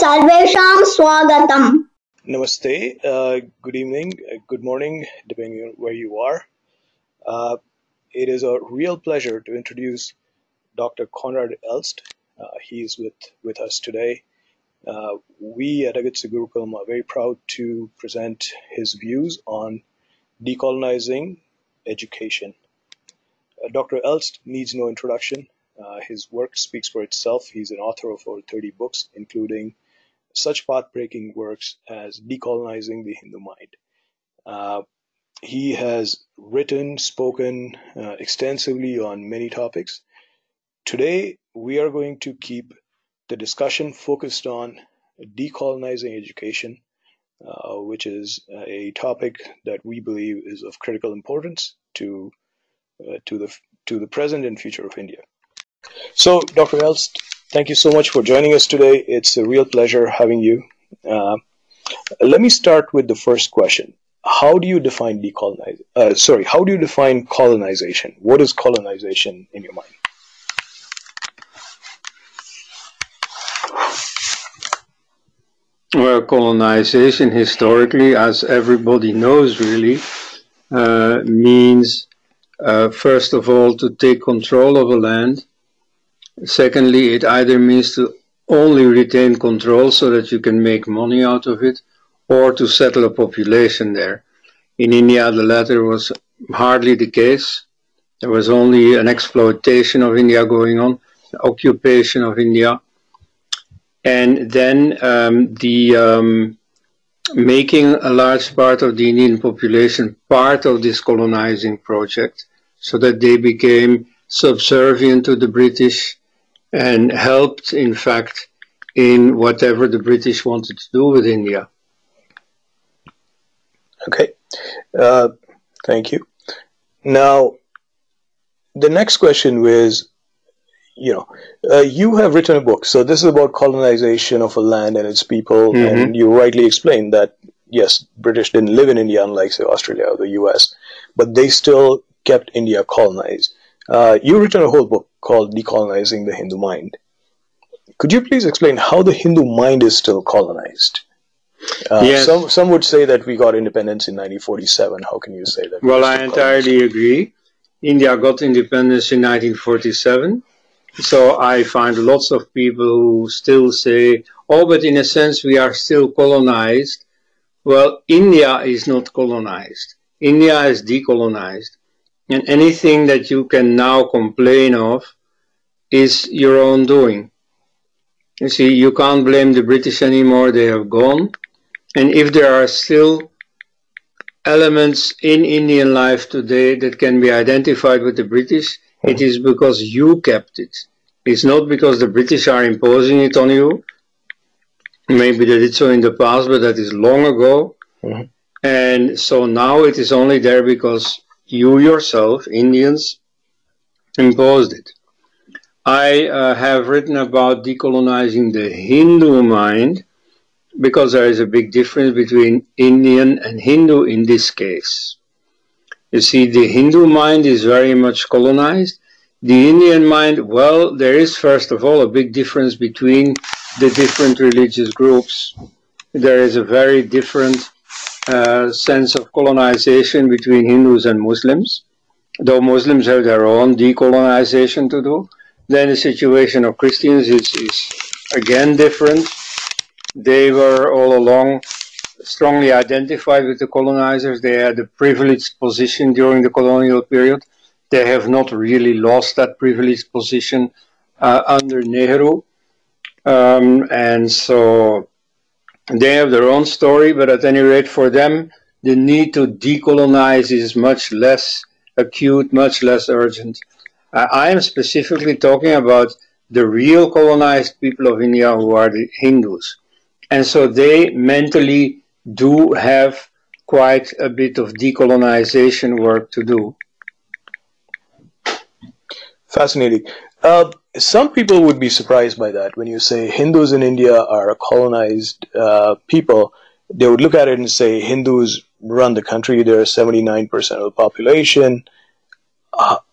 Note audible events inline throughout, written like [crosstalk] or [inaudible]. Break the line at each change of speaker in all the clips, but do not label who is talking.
Sarvesham Swagatam.
Namaste. Uh, good evening. Uh, good morning, depending on where you are. Uh, it is a real pleasure to introduce Dr. Koenraad Elst. Uh, he is with, with us today. Uh, we at Agastya Gurukulam are very proud to present his views on decolonizing education. Uh, Dr. Elst needs no introduction. Uh, his work speaks for itself. He's an author of over 30 books, including such path-breaking works as Decolonizing the Hindu Mind. Uh, he has written, spoken uh, extensively on many topics. Today, we are going to keep the discussion focused on decolonizing education, uh, which is a topic that we believe is of critical importance to uh, to the to the present and future of India. So, Dr. Elst, thank you so much for joining us today. It's a real pleasure having you. Uh, let me start with the first question. How do you define decolonize? Uh, sorry, how do you define colonization? What is colonization in your mind?
Well, colonization historically, as everybody knows really, uh, means uh, first of all to take control of a land. Secondly, it either means to only retain control so that you can make money out of it or to settle a population there. In India, the latter was hardly the case. There was only an exploitation of India going on, occupation of India and then um, the um, making a large part of the Indian population part of this colonizing project so that they became subservient to the British and helped, in fact, in whatever the British wanted to do with India.
Okay, uh, thank you. Now, the next question was you know, uh, you have written a book. So this is about colonization of a land and its people, mm-hmm. and you rightly explained that yes, British didn't live in India, unlike say Australia or the U.S., but they still kept India colonized. Uh, you've written a whole book called "Decolonizing the Hindu Mind." Could you please explain how the Hindu mind is still colonized? Uh, yes. Some some would say that we got independence in 1947. How can you say that?
Well, I entirely agree. India got independence in 1947 so I find lots of people who still say, oh, but in a sense we are still colonized. Well, India is not colonized. India is decolonized. And anything that you can now complain of is your own doing. You see, you can't blame the British anymore, they have gone. And if there are still elements in Indian life today that can be identified with the British, it is because you kept it. It's not because the British are imposing it on you. Maybe they did so in the past, but that is long ago. Mm-hmm. And so now it is only there because you yourself, Indians, imposed it. I uh, have written about decolonizing the Hindu mind because there is a big difference between Indian and Hindu in this case. You see, the Hindu mind is very much colonized. The Indian mind, well, there is first of all a big difference between the different religious groups. There is a very different uh, sense of colonization between Hindus and Muslims. Though Muslims have their own decolonization to do, then the situation of Christians is, is again different. They were all along strongly identified with the colonizers. They had a privileged position during the colonial period. They have not really lost that privileged position uh, under Nehru. Um, and so they have their own story, but at any rate, for them, the need to decolonize is much less acute, much less urgent. I am specifically talking about the real colonized people of India who are the Hindus. And so they mentally do have quite a bit of decolonization work to do.
Fascinating. Uh, some people would be surprised by that when you say Hindus in India are a colonized uh, people. They would look at it and say Hindus run the country. They're 79% of the population.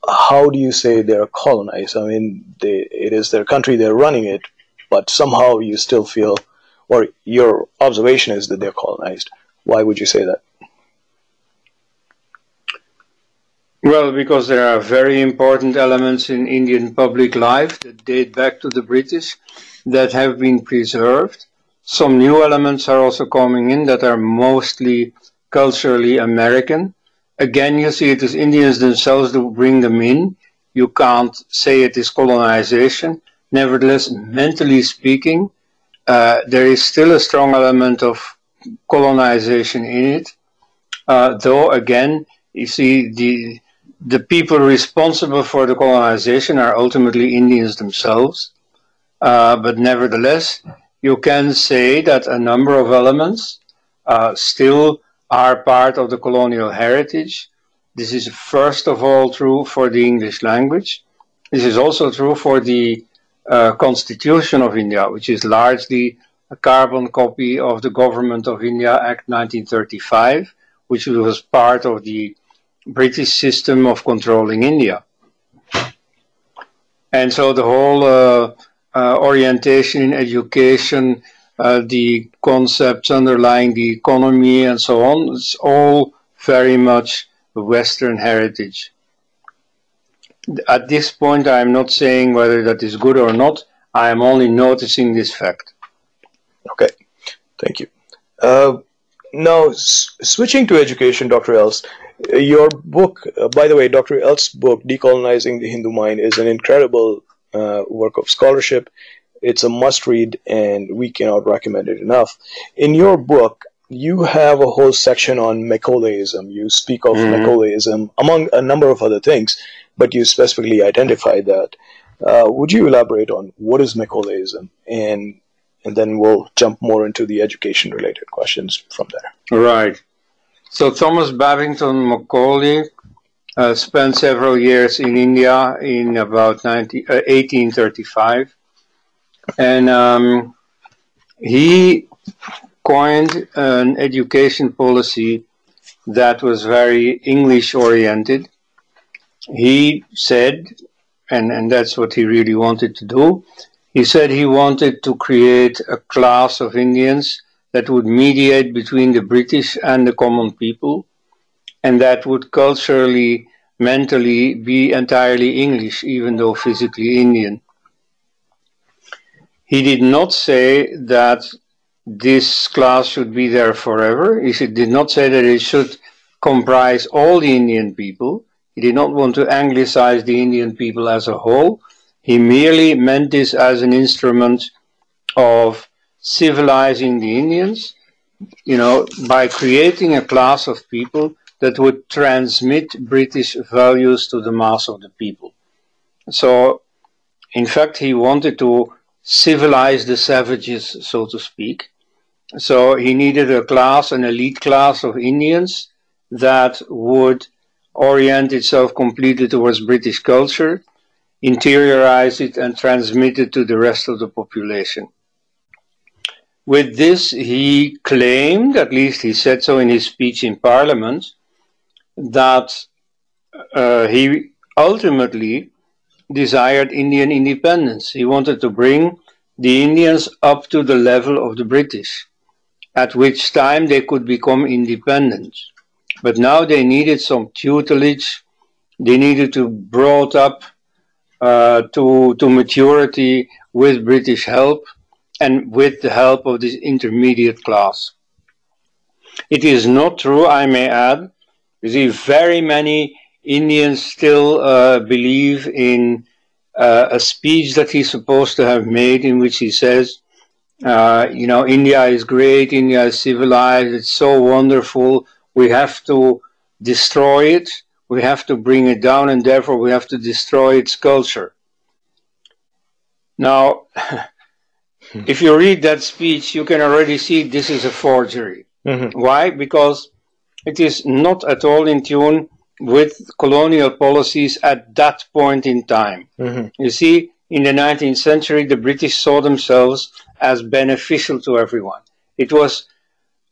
how do you say they're colonized? I mean, they, it is their country, they're running it, but somehow you still feel, or your observation is that they're colonized. Why would you say that?
Well, because there are very important elements in Indian public life that date back to the British that have been preserved. Some new elements are also coming in that are mostly culturally American. Again, you see it is Indians themselves who bring them in. You can't say it is colonization. Nevertheless, mentally speaking, uh, there is still a strong element of colonization in it. Uh, though, again, you see the the people responsible for the colonization are ultimately Indians themselves. Uh, but nevertheless, you can say that a number of elements uh, still are part of the colonial heritage. This is first of all true for the English language. This is also true for the uh, Constitution of India, which is largely a carbon copy of the Government of India Act 1935, which was part of the British system of controlling India. And so the whole uh, uh, orientation in education, uh, the concepts underlying the economy and so on, it's all very much Western heritage. At this point, I am not saying whether that is good or not. I am only noticing this fact.
Okay, thank you. Uh, now, switching to education, Dr. Elst, your book, uh, by the way, Dr. Elst's book, Decolonizing the Hindu Mind, is an incredible uh, work of scholarship. It's a must read, and we cannot recommend it enough. In your book, you have a whole section on Macaulayism. You speak of mm-hmm. Macaulayism, among a number of other things, but you specifically identify that. Uh, would you elaborate on what is Macaulayism and and then we'll jump more into the education related questions from there.
Right. So Thomas Babington Macaulay uh, spent several years in India in about 19, uh, 1835, and um, he coined an education policy that was very English oriented. He said, and, and that's what he really wanted to do, he said he wanted to create a class of Indians that would mediate between the British and the common people, and that would culturally, mentally be entirely English, even though physically Indian. He did not say that this class should be there forever. He did not say that it should comprise all the Indian people. He did not want to anglicize the Indian people as a whole. He merely meant this as an instrument of civilizing the Indians, you know, by creating a class of people that would transmit British values to the mass of the people. So, in fact, he wanted to civilize the savages, so to speak. So he needed a class, an elite class of Indians that would orient itself completely towards British culture interiorize it and transmit it to the rest of the population. With this, he claimed, at least he said so in his speech in Parliament, that uh, he ultimately desired Indian independence. He wanted to bring the Indians up to the level of the British, at which time they could become independent. But now they needed some tutelage, they needed to brought up uh, to, to maturity with British help and with the help of this intermediate class. It is not true, I may add. You see, very many Indians still uh, believe in uh, a speech that he's supposed to have made in which he says, uh, you know, India is great, India is civilized, it's so wonderful, we have to destroy it we have to bring it down and therefore we have to destroy its culture. Now, [laughs] if you read that speech, you can already see this is a forgery. Mm-hmm. Why? Because it is not at all in tune with colonial policies at that point in time. Mm-hmm. You see, in the 19th century, the British saw themselves as beneficial to everyone. It was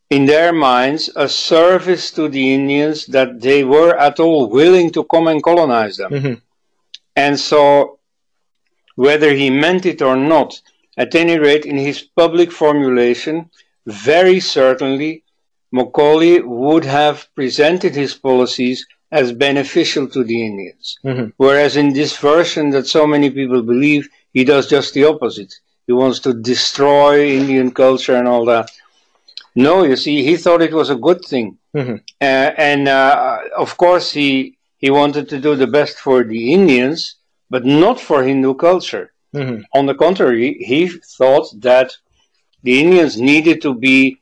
in their minds, a service to the Indians that they were at all willing to come and colonize them.
Mm-hmm.
And so, whether he meant it or not, at any rate, in his public formulation, very certainly Macaulay would have presented his policies as beneficial to the Indians.
Mm-hmm.
Whereas in this version that so many people believe, he does just the opposite. He wants to destroy Indian culture and all that. No, you see, he thought it was a good thing.
Mm-hmm.
Uh, and uh, of course, he, he wanted to do the best for the Indians, but not for Hindu culture.
Mm-hmm.
On the contrary, he thought that the Indians needed to be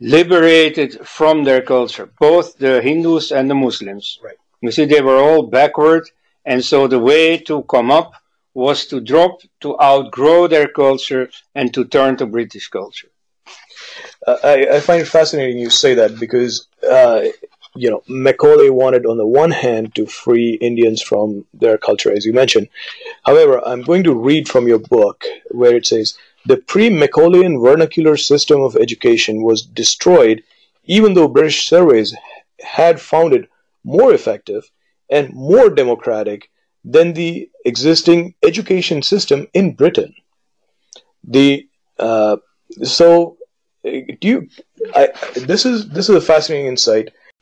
liberated from their culture, both the Hindus and the Muslims.
Right.
You see, they were all backward, and so the way to come up was to drop, to outgrow their culture, and to turn to British culture.
Uh, I, I find it fascinating you say that because uh, you know Macaulay wanted on the one hand to free Indians from their culture, as you mentioned. However, I'm going to read from your book where it says the pre-Macaulayan vernacular system of education was destroyed, even though British surveys had found it more effective and more democratic than the existing education system in Britain. The uh, so do you I, this is this is a fascinating insight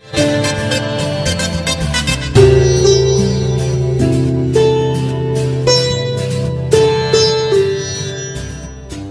Música